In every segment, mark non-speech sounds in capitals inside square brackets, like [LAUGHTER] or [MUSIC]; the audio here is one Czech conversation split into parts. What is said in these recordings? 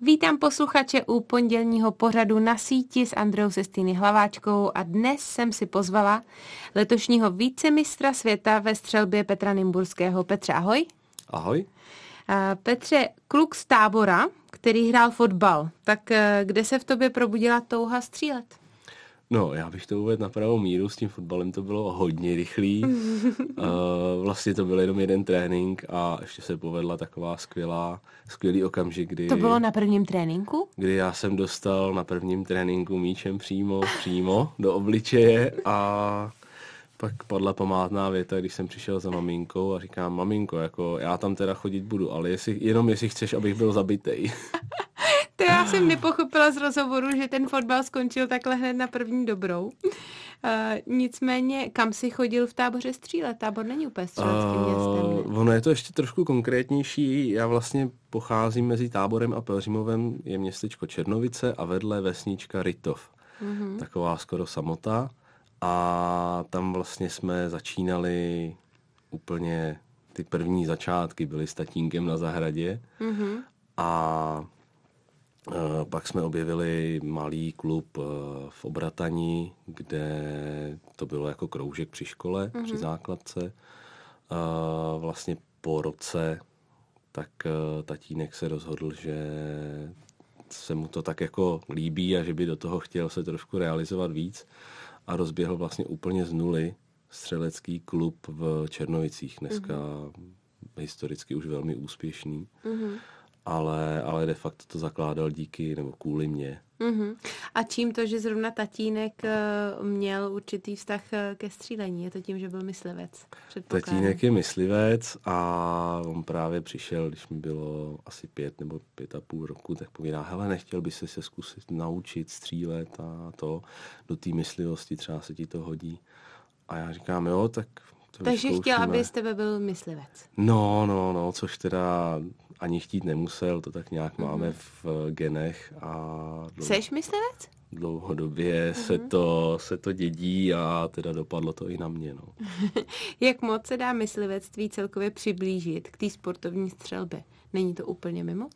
Vítám posluchače u pondělního pořadu na síti s Andreou Sestýny Hlaváčkou a dnes jsem si pozvala letošního vícemistra světa ve střelbě Petra Nimburského. Petře, ahoj. Ahoj. Petře, kluk z tábora, který hrál fotbal, tak eh, kde se v tobě probudila touha střílet? No, já bych to uvedl na pravou míru, s tím fotbalem to bylo hodně rychlý. [LAUGHS] uh, vlastně to byl jenom jeden trénink a ještě se povedla taková skvělá, skvělý okamžik, kdy... To bylo na prvním tréninku? Kdy já jsem dostal na prvním tréninku míčem přímo, přímo do obličeje a pak padla památná věta, když jsem přišel za maminkou a říkám, maminko, jako já tam teda chodit budu, ale jestli, jenom jestli chceš, abych byl zabitej. [LAUGHS] to já jsem nepochopila z rozhovoru, že ten fotbal skončil takhle hned na první dobrou. Uh, nicméně, kam si chodil v táboře střílet? Tábor není úplně střeleckým uh, městem. Ne? Ono je to ještě trošku konkrétnější. Já vlastně pocházím mezi táborem a Pelřimovem, je městečko Černovice a vedle vesnička Rytov. Uh-huh. Taková skoro samota. A tam vlastně jsme začínali úplně ty první začátky, byly s tatínkem na zahradě. Uh-huh. A Eh, pak jsme objevili malý klub eh, v Obratani, kde to bylo jako kroužek při škole, mm-hmm. při mhm. základce. Vlastně po roce tak eh, tatínek se rozhodl, že se mu to tak jako líbí a že by do toho chtěl se trošku realizovat víc a rozběhl vlastně úplně z nuly střelecký klub v Černovicích, dneska mm-hmm. historicky už velmi úspěšný. Mm-hmm ale, ale de facto to zakládal díky nebo kvůli mě. Uh-huh. A čím to, že zrovna tatínek uh, měl určitý vztah uh, ke střílení? Je to tím, že byl myslivec? Tatínek je myslivec a on právě přišel, když mi bylo asi pět nebo pět a půl roku, tak povídá, hele, nechtěl by se se zkusit naučit střílet a to do té myslivosti třeba se ti to hodí. A já říkám, jo, tak Takže chtěl, aby z tebe byl myslivec. No, no, no, což teda ani chtít nemusel, to tak nějak mm-hmm. máme v genech. A dlouho, Seš myslivec? Dlouhodobě mm-hmm. se, to, se to dědí a teda dopadlo to i na mě. No. [LAUGHS] Jak moc se dá myslivectví celkově přiblížit k té sportovní střelbě? Není to úplně mimo?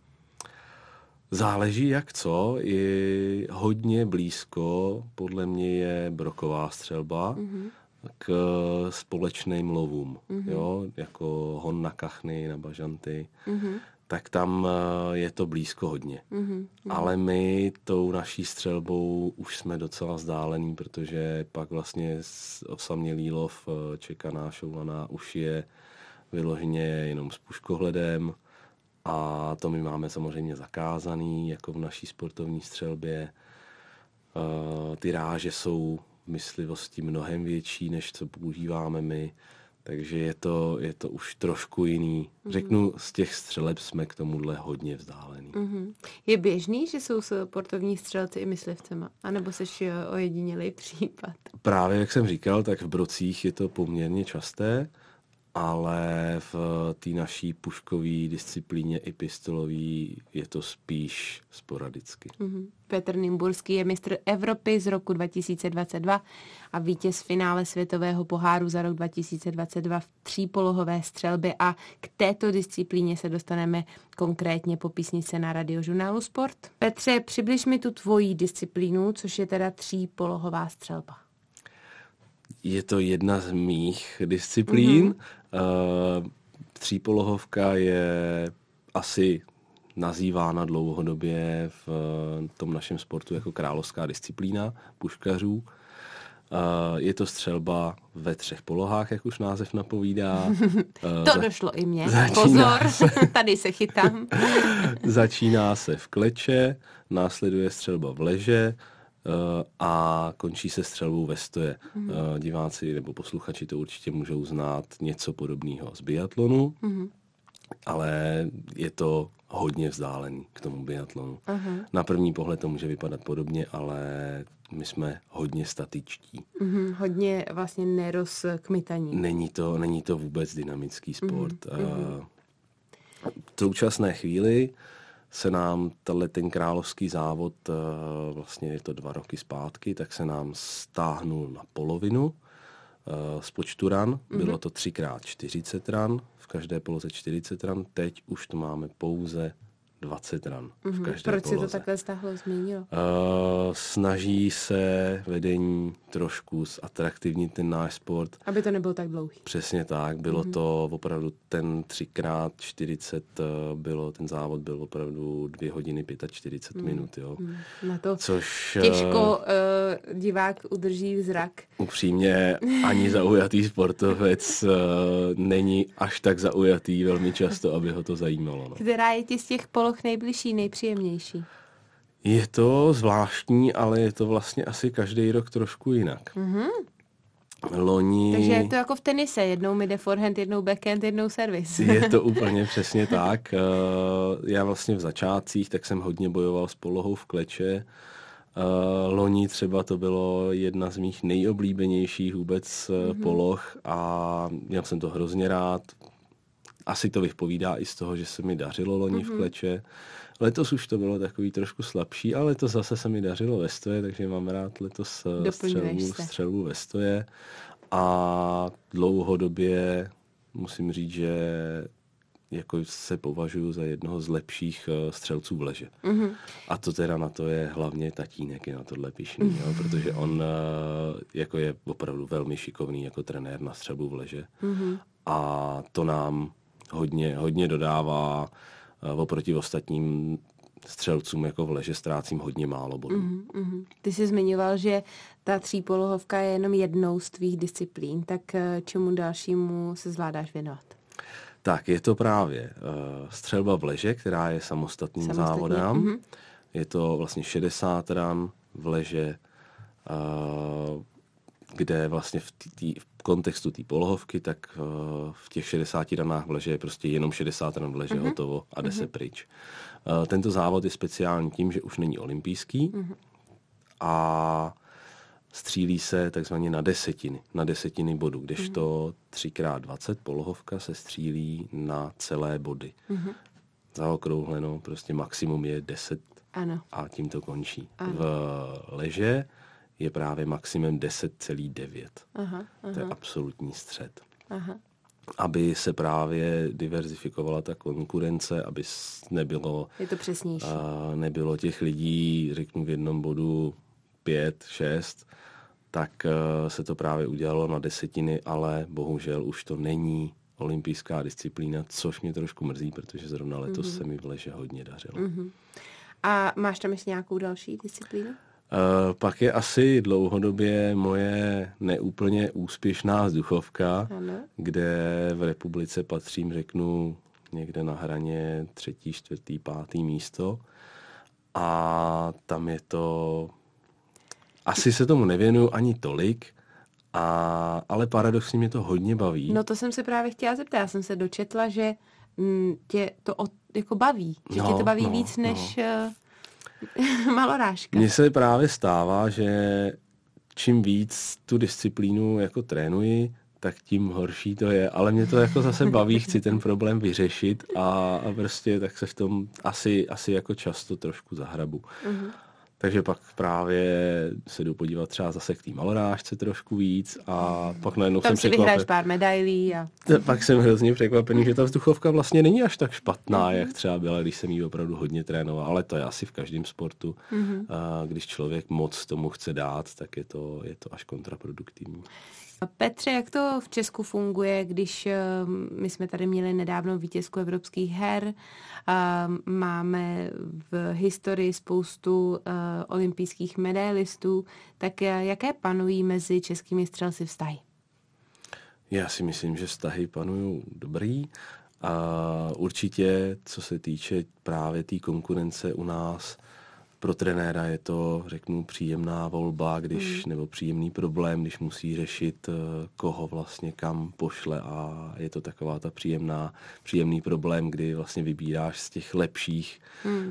Záleží jak co, je hodně blízko, podle mě je broková střelba, mm-hmm k společným lovům, mm-hmm. jo, jako hon na kachny, na bažanty, mm-hmm. tak tam eh, je to blízko hodně. Mm-hmm. Ale my tou naší střelbou už jsme docela vzdálení, protože pak vlastně osamělý lov eh, čekaná, šoulaná už je vyloženě jenom s puškohledem a to my máme samozřejmě zakázaný, jako v naší sportovní střelbě. Ty ráže jsou myslivosti mnohem větší, než co používáme my. Takže je to, je to už trošku jiný. Mm-hmm. Řeknu, z těch střeleb jsme k tomuhle hodně vzdálení. Mm-hmm. Je běžný, že jsou sportovní střelci i myslivcema? A nebo jsi ojedinělý případ? Právě, jak jsem říkal, tak v brocích je to poměrně časté ale v té naší puškové disciplíně i pistolové je to spíš sporadicky. Mm-hmm. Petr Nimburský je mistr Evropy z roku 2022 a vítěz finále světového poháru za rok 2022 v třípolohové střelbě a k této disciplíně se dostaneme konkrétně po písnice na radiožurnálu Sport. Petře, přibliž mi tu tvoji disciplínu, což je teda třípolohová střelba. Je to jedna z mých disciplín. Mm-hmm. Uh, třípolohovka je asi nazývána dlouhodobě v tom našem sportu jako královská disciplína puškařů. Uh, je to střelba ve třech polohách, jak už název napovídá. [LAUGHS] To došlo i mně. Pozor, se, [LAUGHS] tady se chytám. [LAUGHS] začíná se v kleče, následuje střelba v leže, Eh, a končí se střelbou ve stoje. Mm. Diváci nebo posluchači to určitě můžou znát něco podobného z biatlonu, mm. ale je to hodně vzdálený k tomu biatlonu. Uh-huh. Na první pohled to může vypadat podobně, ale my jsme hodně statičtí. Uh-huh. Hodně vlastně nerozkmitaní. Není to, není to vůbec dynamický sport. Uh-huh. Uh, v současné chvíli uh, se nám tenhle ten královský závod, eh, vlastně je to dva roky zpátky, tak se nám stáhnul na polovinu eh, z počtu ran. Mm-hmm. Bylo to 3x40 ran, v každé poloze 40 ran. Teď už to máme pouze 20 ran v Mhm. každé Proč poloze. se to takhle stáhlo, změnilo? Uh, snaží se vedení trošku zatraktivnit ten náš sport. Aby to nebylo tak dlouhý. Přesně tak, bylo Mhm. mm-hmm. to opravdu ten 3x40 eh, bylo, ten závod byl opravdu 2 hodiny 45 mm. minut, jo. Mm. Na to Což eh, těžko uh, divák udrží zrak. upřímně ani zaujatý sportovec uh, není až tak zaujatý velmi často, aby ho to zajímalo. No. Která je ti z těch poloh nejbližší, nejpříjemnější? Je to zvláštní, ale je to vlastně asi každý rok trošku jinak. Mhm. Loni... Takže je to jako v tenise. Jednou mi jde forehand, jednou backhand, jednou servis. Je to [LAUGHS] úplně přesně tak. Eh, Já vlastně v začátcích tak jsem hodně bojoval s polohou v kleče. Eh, Loni třeba to bylo jedna z mých nejoblíbenějších vůbec mm-hmm. poloh a měl jsem to hrozně rád. Asi to vypovídá i z toho, že se mi dařilo loni mm-hmm. v kleče. Letos už to bylo takový trošku slabší, ale letos zase se mi dařilo ve stoje, takže mám rád letos eh, střelbu, střelbu ve stoje. A dlouhodobě musím říct, že jako se považuji za jednoho z lepších eh, střelců v leže. Mhm. A to teda na to je hlavně tatínek je na tohle pišný, jo, protože on eh, jako je opravdu velmi šikovný jako trenér na střelbu v leže. Mhm. A to nám hodně, hodně dodává oproti ostatním střelcům jako v leže ztrácím hodně málo bodů. Mhm, mhm. Ty jsi zmiňoval, že ta třípolohovka je jenom jednou z tvých disciplín, tak eh, čemu dalšímu se zvládáš věnovat? Tak je to právě uh, střelba v leže, která je samostatným Samostatně, závodem. mhm. Je to vlastně 60 ran v leže, uh, kde vlastně v, tý, tý, v kontextu té polohovky, tak uh, v těch 60 ranách v leže je prostě jenom 60 ran v leže Mhm. hotovo a jde se pryč. Uh, tento závod je speciální tím, že už není olympijský Mhm. a střílí se takzvaně na desetiny, na desetiny bodů, kdežto 3x20 polohovka se střílí na celé body. Mhm. Zaokrouhleno, prostě maximum je 10 Ano. a tím to končí. Ano. V leže je právě maximum 10,9. Aha, To je absolutní střed. aha. Aby se právě diverzifikovala ta konkurence, aby nebylo, Je to přesnější. a nebylo těch lidí, řeknu v jednom bodu pět, šest, tak eh, se to právě udělalo na desetiny, ale bohužel už to není olympijská disciplína, což mě trošku mrzí, protože zrovna letos Mhm. se mi v leže hodně dařilo. A máš tam ještě nějakou další disciplínu? Uh, pak je asi dlouhodobě moje neúplně úspěšná vzduchovka, Ano. kde v republice patřím, řeknu, někde na hraně třetí, čtvrtý, pátý místo. A tam je to... Asi se tomu nevěnuju ani tolik, a, ale paradoxně mě to hodně baví. No to jsem se právě chtěla zeptat. Já jsem se dočetla, že mm, tě to od, jako baví. Že No, tě to baví no, víc no. než uh, [LAUGHS] malorážka. Mně se právě stává, že čím víc tu disciplínu jako trénuji, tak tím horší to je. Ale mě to jako zase baví, chci ten problém vyřešit a, a prostě tak se v tom asi, asi jako často trošku zahrabu. Mhm. Takže pak právě se jdu podívat třeba zase k té malorážce trošku víc a pak najednou Tam jsem si vyhraješ překvapen. pár medailí a Pak jsem hrozně překvapený, že ta vzduchovka vlastně není až tak špatná, jak třeba byla, když jsem ji opravdu hodně trénoval, ale to je asi v každém sportu. A když člověk moc tomu chce dát, tak je to, je to až kontraproduktivní. Petře, jak to v Česku funguje, když eh, my jsme tady měli nedávno vítězku evropských her, máme v historii spoustu eh, olympijských medailistů, tak eh, jaké panují mezi českými střelci vztahy? Já si myslím, že vztahy panují dobrý a určitě, co se týče právě té konkurence u nás, pro trenéra je to, řeknu, příjemná volba, když, nebo příjemný problém, když musí řešit, eh, koho vlastně kam pošle a je to taková ta příjemná, příjemný problém, kdy vlastně vybíráš z těch lepších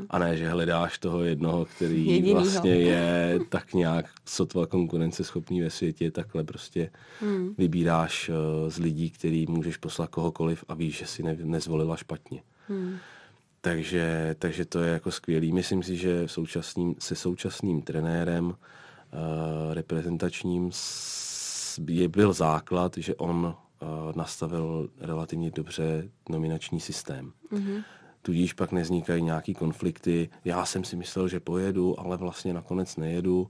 a ne, že hledáš toho jednoho, který Jedinýho. vlastně je [LAUGHS] tak nějak sotva konkurenceschopný ve světě, takhle prostě Hmm. vybíráš eh, z lidí, který můžeš poslat kohokoliv a víš, že si ne, nezvolila špatně. Hmm. Takže, takže to je jako skvělý. Myslím si, že současným, se současným trenérem uh, reprezentačním je byl základ, že on uh, nastavil relativně dobře nominační systém. Mhm. tudíž pak nevznikají nějaký konflikty. Já jsem si myslel, že pojedu, ale vlastně nakonec nejedu.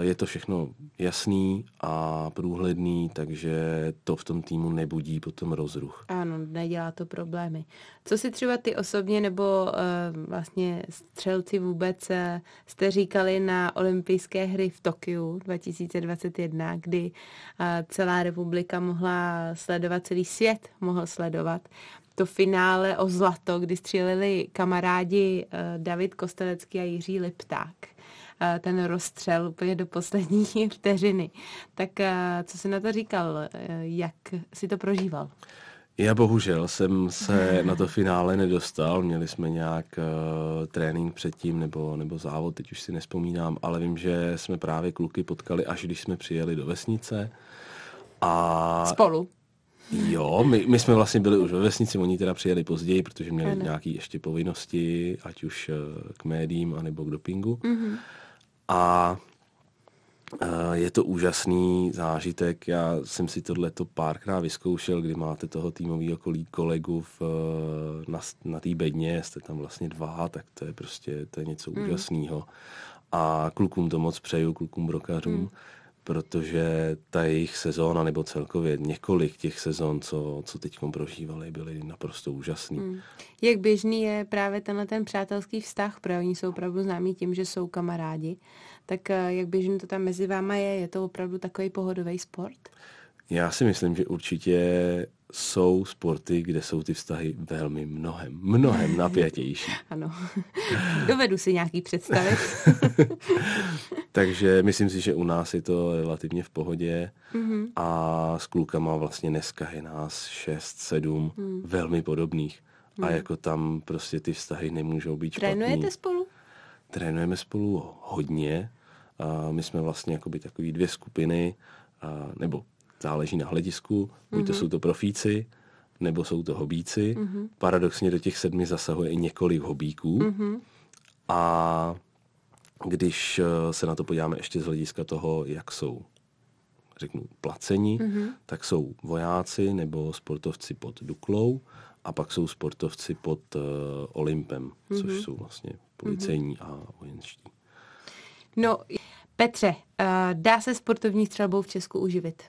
Je to všechno jasný a průhledný, takže to v tom týmu nebudí potom rozruch. Ano, nedělá to problémy. Co si třeba ty osobně nebo uh, vlastně střelci vůbec uh, jste říkali na olympijské hry v Tokiu 2021, kdy uh, celá republika mohla sledovat, celý svět mohl sledovat to finále o zlato, kdy stříleli kamarádi David Kostelecký a Jiří Lipták Eh, ten rozstřel úplně do poslední [LAUGHS] vteřiny. Tak co jsi na to říkal? Eh, jak si to prožíval? Já bohužel jsem se na to finále nedostal. Měli jsme nějak uh, trénink předtím nebo, nebo závod, teď už si nespomínám, ale vím, že jsme právě kluky potkali, až když jsme přijeli do vesnice. A... Spolu? Jo, my, my jsme vlastně byli už ve vesnici, oni teda přijeli později, protože měli ano. nějaké ještě povinnosti, ať už k médiím, anebo k dopingu. Mm-hmm. A je to úžasný zážitek. Já jsem si tohleto párkrát vyzkoušel, kdy máte toho týmového kolegu v, na, na té bedně, jste tam vlastně dva, tak to je prostě to je něco mm. úžasného. A klukům to moc přeju, klukům brokařům. Mm protože ta jejich sezóna, nebo celkově několik těch sezon, co, co teď prožívali, byly naprosto úžasný. Hmm. Jak běžný je právě tenhle ten přátelský vztah, protože oni jsou opravdu známí tím, že jsou kamarádi, tak eh, jak běžný to tam mezi váma je? Je to opravdu takový pohodový sport? Já si myslím, že určitě jsou sporty, kde jsou ty vztahy velmi mnohem, mnohem napjatější. [LAUGHS] ano, [LAUGHS] dovedu si nějaký představit. [LAUGHS] Takže myslím si, že u nás je to relativně v pohodě mm-hmm. a s klukama vlastně dneska je nás šest, sedm mm. velmi podobných. Mm. A jako tam prostě ty vztahy nemůžou být špatný. Trénujete spolu? Trénujeme spolu hodně. A my jsme vlastně jakoby takový dvě skupiny, a, nebo záleží na hledisku, buď mm-hmm. to mhm. jsou to profíci, nebo jsou to hobíci. Mm-hmm. Paradoxně do těch sedmi zasahuje i několik hobíků. Mm-hmm. A když eh, se na to podíváme ještě z hlediska toho, jak jsou řeknu, placeni, mm-hmm. tak jsou vojáci nebo sportovci pod Duklou a pak jsou sportovci pod uh, Olympem, mm-hmm. což jsou vlastně policejní mm-hmm. a vojenští. No, Petře, uh, dá se sportovní střelbou v Česku uživit?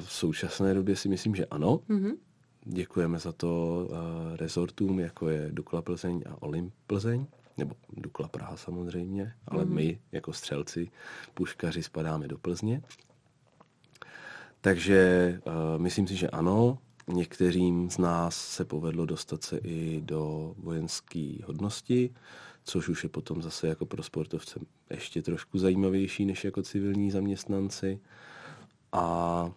V současné době si myslím, že ano. Mm-hmm. Děkujeme za to uh, rezortům, jako je Dukla Plzeň a Olymp Plzeň, nebo Dukla Praha samozřejmě, ale mm-hmm. my jako střelci, puškaři spadáme do Plzně. Takže uh, myslím si, že ano. Některým z nás se povedlo dostat se i do vojenské hodnosti, což už je potom zase jako pro sportovce ještě trošku zajímavější než jako civilní zaměstnanci. A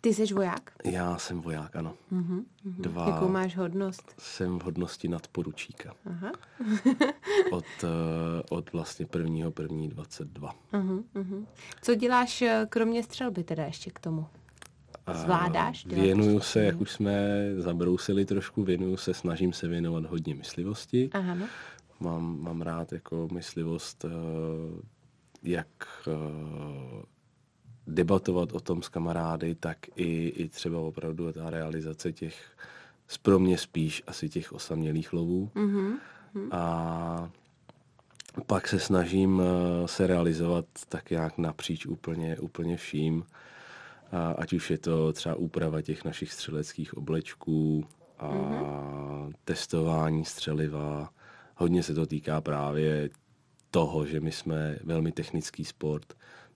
ty jsi voják? Já jsem voják, ano. Uh-huh, uh-huh. Dva, Jakou máš hodnost? Jsem v hodnosti nadporučíka. Aha. [LAUGHS] od, uh, od vlastně prvního první 22. Uh-huh, uh-huh. Co děláš eh, kromě střelby teda ještě k tomu? Zvládáš? Věnuju se, jak už jsme zabrousili trošku, věnuju se, snažím se věnovat hodně myslivosti. Aha, no. mám, mám rád jako myslivost, uh, jak uh, debatovat o tom s kamarády, tak i, i třeba opravdu ta realizace těch, pro mě spíš asi těch osamělých lovů. Mm-hmm. A pak se snažím eh, se realizovat tak nějak napříč úplně, úplně vším. A ať už je to třeba úprava těch našich střeleckých oblečků a mm-hmm. testování střeliva. Hodně se to týká právě toho, že my jsme velmi technický sport,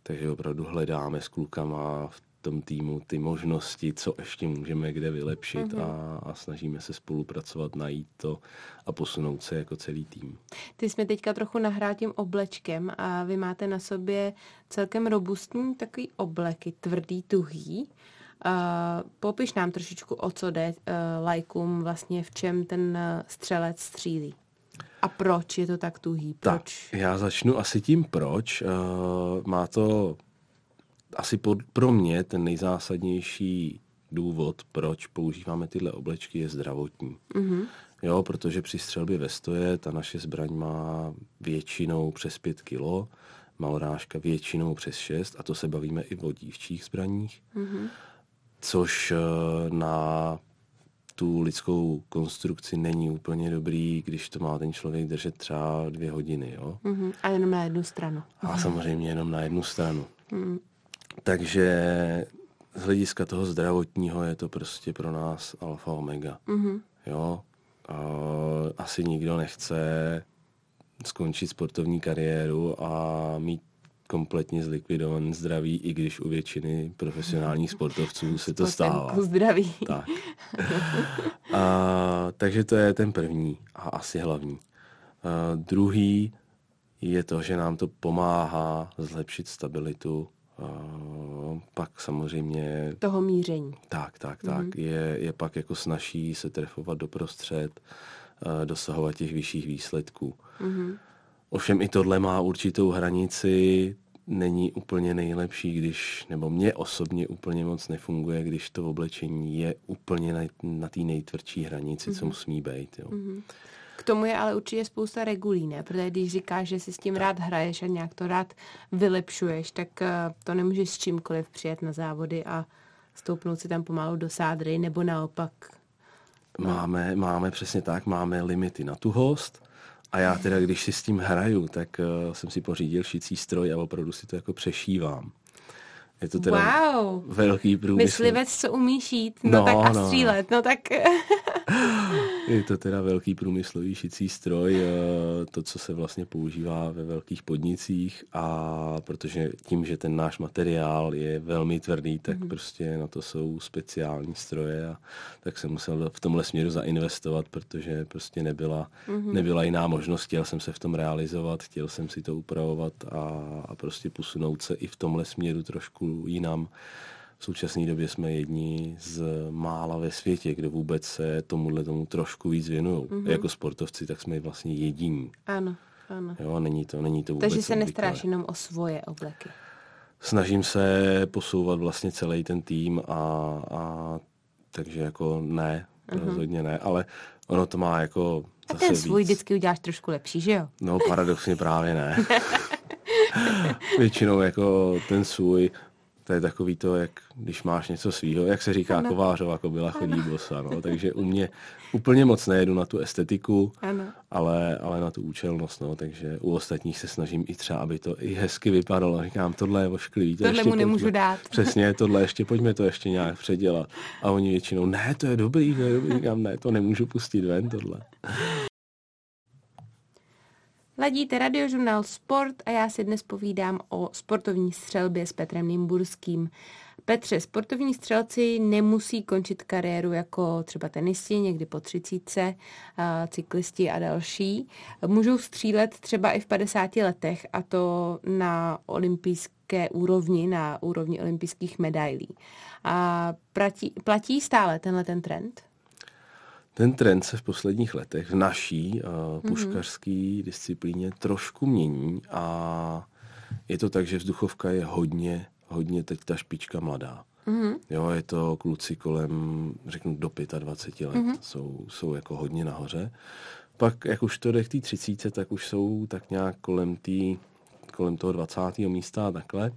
takže opravdu hledáme s klukama v tom týmu ty možnosti, co ještě můžeme kde vylepšit mm-hmm. a, a snažíme se spolupracovat, najít to a posunout se jako celý tým. Ty jsme teďka trochu nahrál tím oblečkem a vy máte na sobě celkem robustní takový obleky, tvrdý, tuhý. Uh, popiš nám trošičku, o co jde uh, lajkům, vlastně v čem ten uh, střelec střílí. A proč je to tak tuhý? Proč? Tak, já začnu asi tím proč. Uh, má to asi pro mě ten nejzásadnější důvod, proč používáme tyhle oblečky, je zdravotní. Mm-hmm. Jo, protože při střelbě ve stoje ta naše zbraň má většinou přes 5 kilo, malorážka většinou přes 6 a to se bavíme i o dívčích zbraních, mm-hmm. což uh, na tu lidskou konstrukci není úplně dobrý, když to má ten člověk držet třeba dvě hodiny. Jo? Mm-hmm. A jenom na jednu stranu. A samozřejmě jenom na jednu stranu. Mm. Takže z hlediska toho zdravotního je to prostě pro nás alfa omega. Mm-hmm. Jo? A asi nikdo nechce skončit sportovní kariéru a mít kompletně zlikvidovan zdraví, i když u většiny profesionálních sportovců se to stává. zdraví. Tak. [LAUGHS] A, takže to je ten první a asi hlavní. A, druhý je to, že nám to pomáhá zlepšit stabilitu. A, pak samozřejmě... Toho míření. Tak, tak, tak. Mm-hmm. Je, je pak jako snaží se trefovat doprostřed, dosahovat těch vyšších výsledků. Mm-hmm. Ovšem i tohle má určitou hranici, není úplně nejlepší, když, nebo mě osobně úplně moc nefunguje, když to oblečení je úplně na, na té nejtvrdší hranici, mm-hmm. co mhm. musí být. Jo. Mm-hmm. K tomu je ale určitě spousta regulí, ne? Protože když říkáš, že si s tím rád hraješ a nějak to rád vylepšuješ, tak eh, to nemůžeš s čímkoliv přijet na závody a stoupnout si tam pomalu do sádry, nebo naopak. No. Máme, máme přesně tak, máme limity na tu host a já teda, když si s tím hraju, tak uh, jsem si pořídil šicí stroj a opravdu si to jako přešívám. Je to teda wow. velký průmysl. Myslivec, co umí šít, no, no tak a no. střílet, no tak... [LAUGHS] Je to teda velký průmyslový šicí stroj, eh, to, co se vlastně používá ve velkých podnicích a protože tím, že ten náš materiál je velmi tvrdý, tak mm-hmm. prostě na to jsou speciální stroje a tak jsem musel v tomhle směru zainvestovat, protože prostě nebyla, mm-hmm. nebyla jiná možnost, chtěl jsem se v tom realizovat, chtěl jsem si to upravovat a, a prostě posunout se i v tomhle směru trošku jinam. V současné době jsme jedni z mála ve světě, kde vůbec se tomuhle tomu trošku víc věnují. Mm-hmm. Jako sportovci, tak jsme vlastně jediní. Ano, ano. Jo, není to, není to vůbec Takže se nestaráš jenom o svoje obleky. Snažím se posouvat vlastně celý ten tým a, a takže jako ne, mm-hmm. rozhodně ne, ale ono to má jako A ten svůj víc. vždycky uděláš trošku lepší, že jo? No paradoxně právě ne. [LAUGHS] Většinou jako ten svůj to je takový to, jak když máš něco svýho, jak se říká, ano. kovářová kobila chodí bosa, no. Takže u mě úplně moc nejedu na tu estetiku, ano. Ale, ale na tu účelnost, no. Takže u ostatních se snažím i třeba, aby to i hezky vypadalo. Říkám, tohle je ošklivý. To tohle mu nemůžu pojďme, dát. [LAUGHS] Přesně, tohle ještě, pojďme to ještě nějak předělat. A oni většinou, ne, to je dobrý, to je dobrý. Říkám, ne, to nemůžu pustit ven, tohle. Ladíte radiožurnál Sport a já si dnes povídám o sportovní střelbě s Petrem Nymburským. Petře, sportovní střelci nemusí končit kariéru jako třeba tenisti, někdy po třicítce, cyklisti a další. Můžou střílet třeba i v 50 letech a to na olympijské úrovni, na úrovni olympijských medailí. A platí, platí stále tenhle ten trend? Ten trend se v posledních letech v naší uh, puškařské mm-hmm. disciplíně trošku mění a je to tak, že vzduchovka je hodně, hodně teď ta špička mladá. Mm-hmm. Jo, je to kluci kolem, řeknu, do 25 let, mm-hmm. jsou, jsou jako hodně nahoře. Pak, jak už to jde k té 30, tak už jsou tak nějak kolem, tý, kolem toho 20. místa a takhle.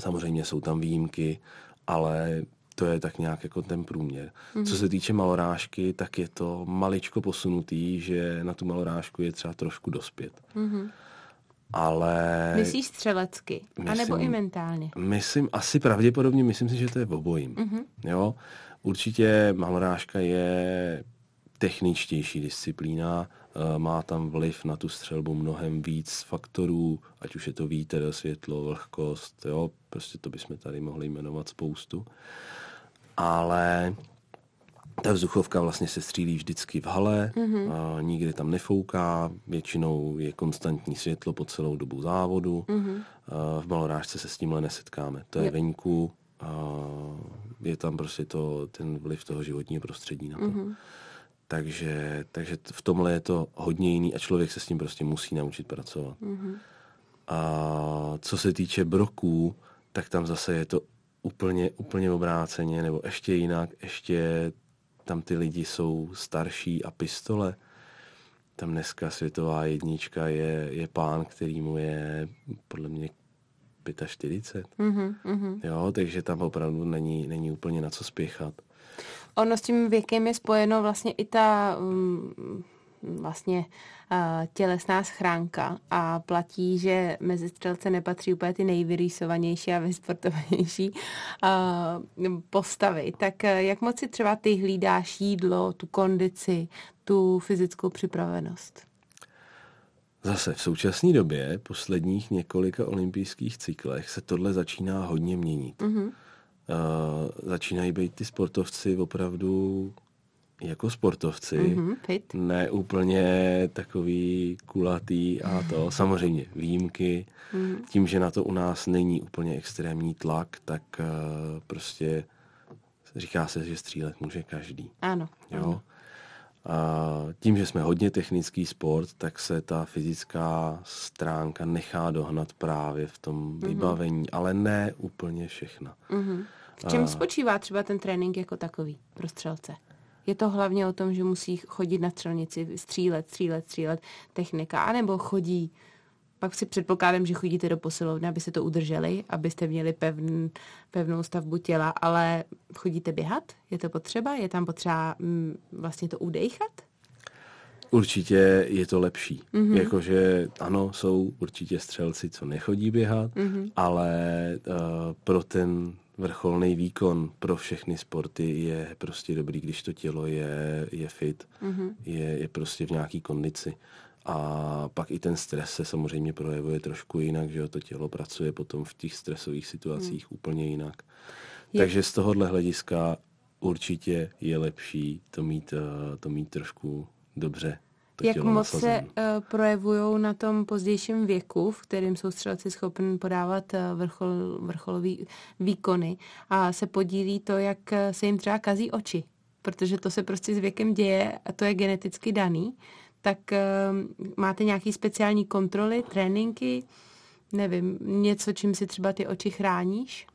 Samozřejmě jsou tam výjimky, ale to je tak nějak jako ten průměr. Mm-hmm. Co se týče malorážky, tak je to maličko posunutý, že na tu malorážku je třeba trošku dospět. Mm-hmm. Ale... Myslíš střelecky? Myslím, anebo i mentálně? Myslím, asi pravděpodobně, myslím si, že to je v obojím. Mm-hmm. Jo? Určitě malorážka je techničtější disciplína, eh, má tam vliv na tu střelbu mnohem víc faktorů, ať už je to vítr, světlo, vlhkost, jo, prostě to bychom tady mohli jmenovat spoustu ale ta vzduchovka vlastně se střílí vždycky v hale, mm-hmm. a nikdy tam nefouká, většinou je konstantní světlo po celou dobu závodu. Mm-hmm. A v malorážce se s tímhle nesetkáme. To je, je venku, a je tam prostě to, ten vliv toho životního prostředí na to. Mm-hmm. Takže, takže v tomhle je to hodně jiný a člověk se s tím prostě musí naučit pracovat. Mm-hmm. A co se týče broků, tak tam zase je to úplně, úplně obráceně, nebo ještě jinak, ještě tam ty lidi jsou starší a pistole. Tam dneska světová jednička je, je pán, který mu je podle mě 45. Mm-hmm, mm-hmm. Jo, takže tam opravdu není, není úplně na co spěchat. Ono s tím věkem je spojeno vlastně i ta um, vlastně uh, tělesná schránka a platí, že mezi střelce nepatří úplně ty nejvyrýsovanější a vysportovanější uh, postavy. Tak uh, jak moc si třeba ty hlídáš jídlo, tu kondici, tu fyzickou připravenost? Zase v současné době, posledních několika olympijských cyklech, se tohle začíná hodně měnit. Mm-hmm. Uh, začínají být ty sportovci opravdu jako sportovci, mm-hmm, fit. ne úplně takový kulatý a to. Samozřejmě výjimky. Mm. Tím, že na to u nás není úplně extrémní tlak, tak uh, prostě říká se, že střílet může každý. Ano. Jo? Ano. A tím, že jsme hodně technický sport, tak se ta fyzická stránka nechá dohnat právě v tom mm-hmm. vybavení, ale ne úplně všechna. Mm-hmm. V čem a... spočívá třeba ten trénink jako takový pro střelce? Je to hlavně o tom, že musí chodit na střelnici, střílet, střílet, střílet, technika, anebo chodí pak si předpokládám, že chodíte do posilovny, aby se to udrželi, abyste měli pevn, pevnou stavbu těla, ale chodíte běhat? Je to potřeba? Je tam potřeba mm, vlastně to udejchat? Určitě je to lepší. Mm-hmm. Jakože ano, jsou určitě střelci, co nechodí běhat, mm-hmm. ale uh, pro ten vrcholný výkon pro všechny sporty je prostě dobrý, když to tělo je, je fit, mm-hmm. je, je prostě v nějaký kondici. A pak i ten stres se samozřejmě projevuje trošku jinak, že jo, to tělo pracuje potom v těch stresových situacích mm. úplně jinak. Je. Takže z tohohle hlediska určitě je lepší to mít, eh, to mít trošku dobře Jak moc se uh, projevují na tom pozdějším věku, v kterém jsou střelci schopni podávat uh, vrchol, vrcholový výkony? A se podílí to, jak se jim třeba kazí oči, protože to se prostě s věkem děje a to je geneticky daný, tak uh, máte nějaký speciální kontroly, tréninky, nevím, něco, čím si třeba ty oči chráníš?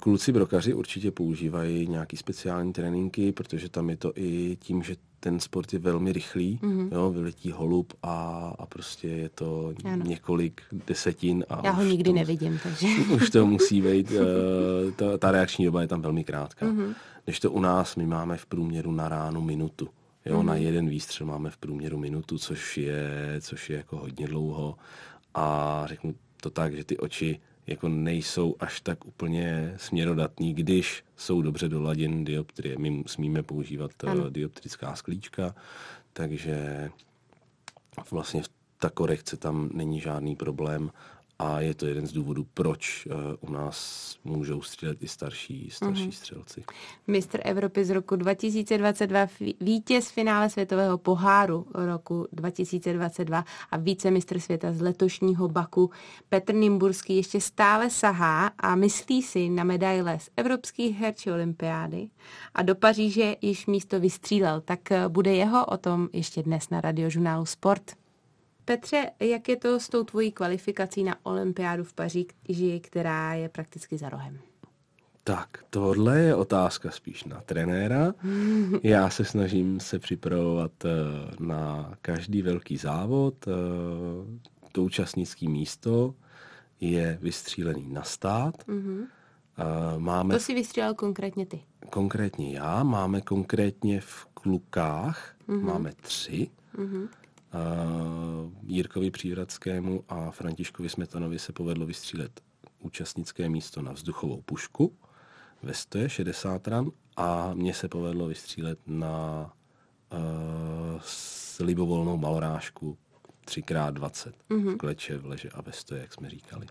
Kluci brokaři určitě používají nějaký speciální tréninky, protože tam je to i tím, že ten sport je velmi rychlý, mm-hmm. jo, vyletí holub a, a prostě je to ano. několik desetin. A Já ho nikdy to, nevidím, takže... [LAUGHS] Už to musí [LAUGHS] být, uh, ta, ta reakční doba je tam velmi krátká. Mm-hmm. Než to u nás, my máme v průměru na ránu minutu. Jo, mm-hmm. na jeden výstřel máme v průměru minutu, což je, což je jako hodně dlouho. A řeknu to tak, že ty oči jako nejsou až tak úplně směrodatní, když jsou dobře doladěny dioptrie. My smíme používat eh, ano. dioptrická sklíčka, takže vlastně ta korekce tam není žádný problém a je to jeden z důvodů, proč uh, u nás můžou střílet i starší, starší mm-hmm. střelci. Mistr Evropy z roku 2022, vítěz finále světového poháru roku 2022 a vícemistr světa z letošního Baku Petr Nimburský ještě stále sahá a myslí si na medaile z evropských her či olympiády a do Paříže již místo vystřílel, tak eh, bude jeho o tom ještě dnes na radiožurnálu Sport. Petře, jak je to s tou tvojí kvalifikací na olympiádu v Paříži, která je prakticky za rohem? Tak, tohle je otázka spíš na trenéra. [LAUGHS] Já se snažím se připravovat eh, na každý velký závod. Eh, to účastnické místo je vystřílený na stát. Mm-hmm. Máme... To si vystřílel konkrétně ty? Konkrétně já. Máme konkrétně v klukách, mm-hmm. máme tři. Mm-hmm. Jirkovi Příhradskému a Františkovi Smetanovi se povedlo vystřílet účastnické místo na vzduchovou pušku ve stoje 60 ran a mně se povedlo vystřílet na uh, libovolnou malorážku 3x20 mm-hmm. kleče, v leže a ve stoje, jak jsme říkali.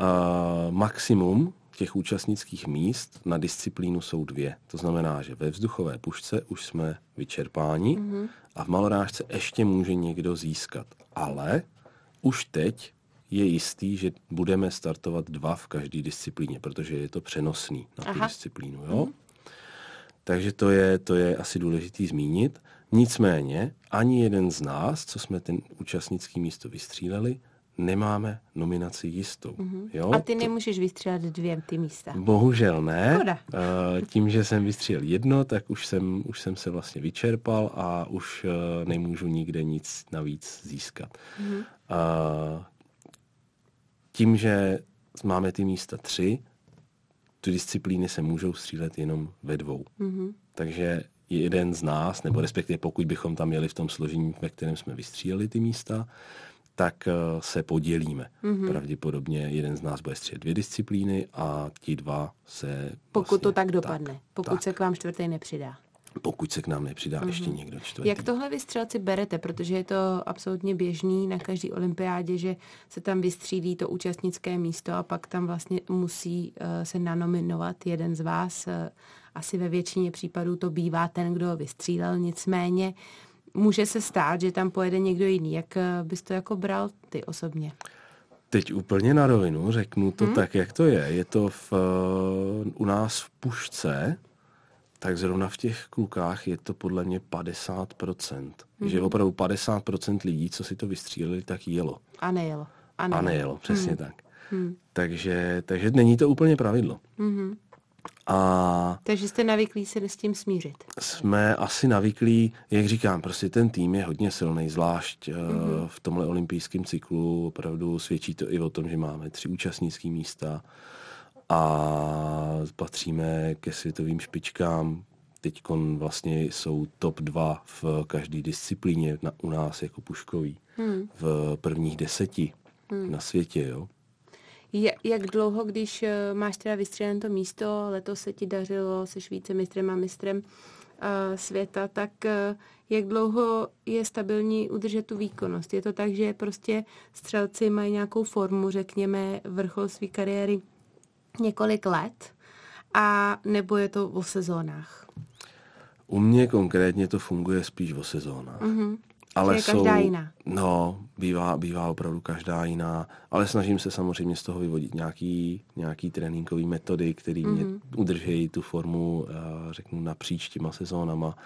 Uh, maximum těch účastnických míst na disciplínu jsou dvě. To znamená, že ve vzduchové pušce už jsme vyčerpáni mm-hmm. a v malorážce ještě může někdo získat. Ale už teď je jistý, že budeme startovat dva v každé disciplíně, protože je to přenosný na tu Aha. disciplínu. Jo? Mm-hmm. Takže to je, to je asi důležitý zmínit. Nicméně ani jeden z nás, co jsme ten účastnický místo vystříleli, nemáme nominaci jistou. Mm-hmm. Jo? A ty nemůžeš vystřílet dvě ty místa? Bohužel ne. Koda. Eh, tím, že jsem vystřílel jedno, tak už jsem, už jsem se vlastně vyčerpal a už eh, nemůžu nikde nic navíc získat. Mm-hmm. Tím, že máme ty místa tři, ty disciplíny se můžou střílet jenom ve dvou. Mm-hmm. Takže jeden z nás, nebo respektive pokud bychom tam měli v tom složení, ve kterém jsme vystříleli ty místa, tak eh, se podělíme. Mm-hmm. Pravděpodobně jeden z nás bude střílet dvě disciplíny a ti dva se... Pokud vlastně, to tak dopadne. Tak, pokud tak. se k vám čtvrtý nepřidá. Pokud se k nám nepřidá mm-hmm. ještě někdo čtvrtý. Jak tohle vystřelci berete? Protože je to absolutně běžný na každý olympiádě, že se tam vystřílí to účastnické místo a pak tam vlastně musí uh, se nanominovat jeden z vás. Uh, asi ve většině případů to bývá ten, kdo vystřílel. Nicméně může se stát, že tam pojede někdo jiný. Jak uh, bys to jako bral ty osobně? Teď úplně na rovinu řeknu to hmm? tak, jak to je. Je to v, uh, u nás v Pušce, tak zrovna v těch klukách je to podle mě 50%. Mm-hmm. Že opravdu 50% lidí, co si to vystříleli, tak jelo. A nejelo. A nejelo, a nejelo přesně mm. tak. Mm. Takže, takže není to úplně pravidlo. Mm-hmm. A takže jste navyklí se s tím smířit? Jsme asi navyklí, jak říkám, prostě ten tým je hodně silný, zvlášť mm-hmm. v tomhle olympijském cyklu. Opravdu svědčí to i o tom, že máme tři účastnické místa a patříme ke světovým špičkám. Teď vlastně jsou top 2 v každé disciplíně na, u nás jako puškový. Hmm. V prvních deseti hmm. na světě, jo. Jak dlouho, když eh, máš teda vystřelené to místo, letos se ti dařilo se vícemistrem a mistrem uh, světa, tak uh, jak dlouho je stabilní udržet tu výkonnost? Je to tak, že prostě střelci mají nějakou formu, řekněme, vrchol své kariéry několik let, a nebo je to o sezónách? U mě konkrétně to funguje spíš o sezónách. Mm-hmm. Ale je každá jsou, jiná. No, bývá, bývá opravdu každá jiná, ale snažím se samozřejmě z toho vyvodit nějaký, nějaký tréninkový metody, které mm-hmm. mě mhm. udržejí tu formu, eh, řeknu, napříč těma sezónama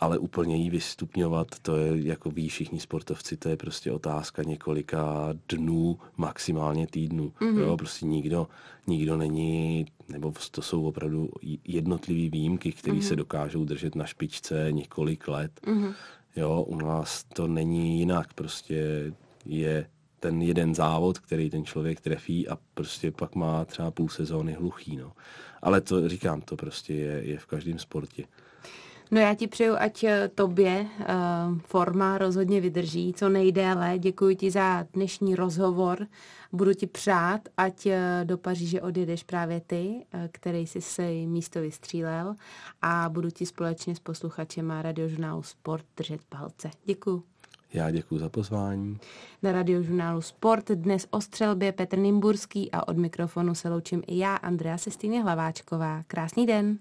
ale úplně jí vystupňovat, to je, jako ví všichni sportovci, to je prostě otázka několika dnů, maximálně týdnů. Mm-hmm. Jo, prostě nikdo, nikdo není, nebo to jsou opravdu jednotlivé výjimky, které mm-hmm. se dokážou držet na špičce několik let. Mm-hmm. Jo, u nás to není jinak, prostě je ten jeden závod, který ten člověk trefí a prostě pak má třeba půl sezóny hluchý. No. Ale to říkám, to prostě je, je v každém sportě. No já ti přeju, ať eh, tobě uh, forma rozhodně vydrží co nejdéle. Děkuji ti za dnešní rozhovor. Budu ti přát, ať uh, do Paříže odjedeš právě ty, který jsi se místo vystřílel a budu ti společně s posluchačem radiožurnálu Sport držet palce. Děkuji. Já děkuji za pozvání. Na radiožurnálu Sport dnes o střelbě Petr Nimburský a od mikrofonu se loučím i já, Andrea Sestýně Hlaváčková. Krásný den.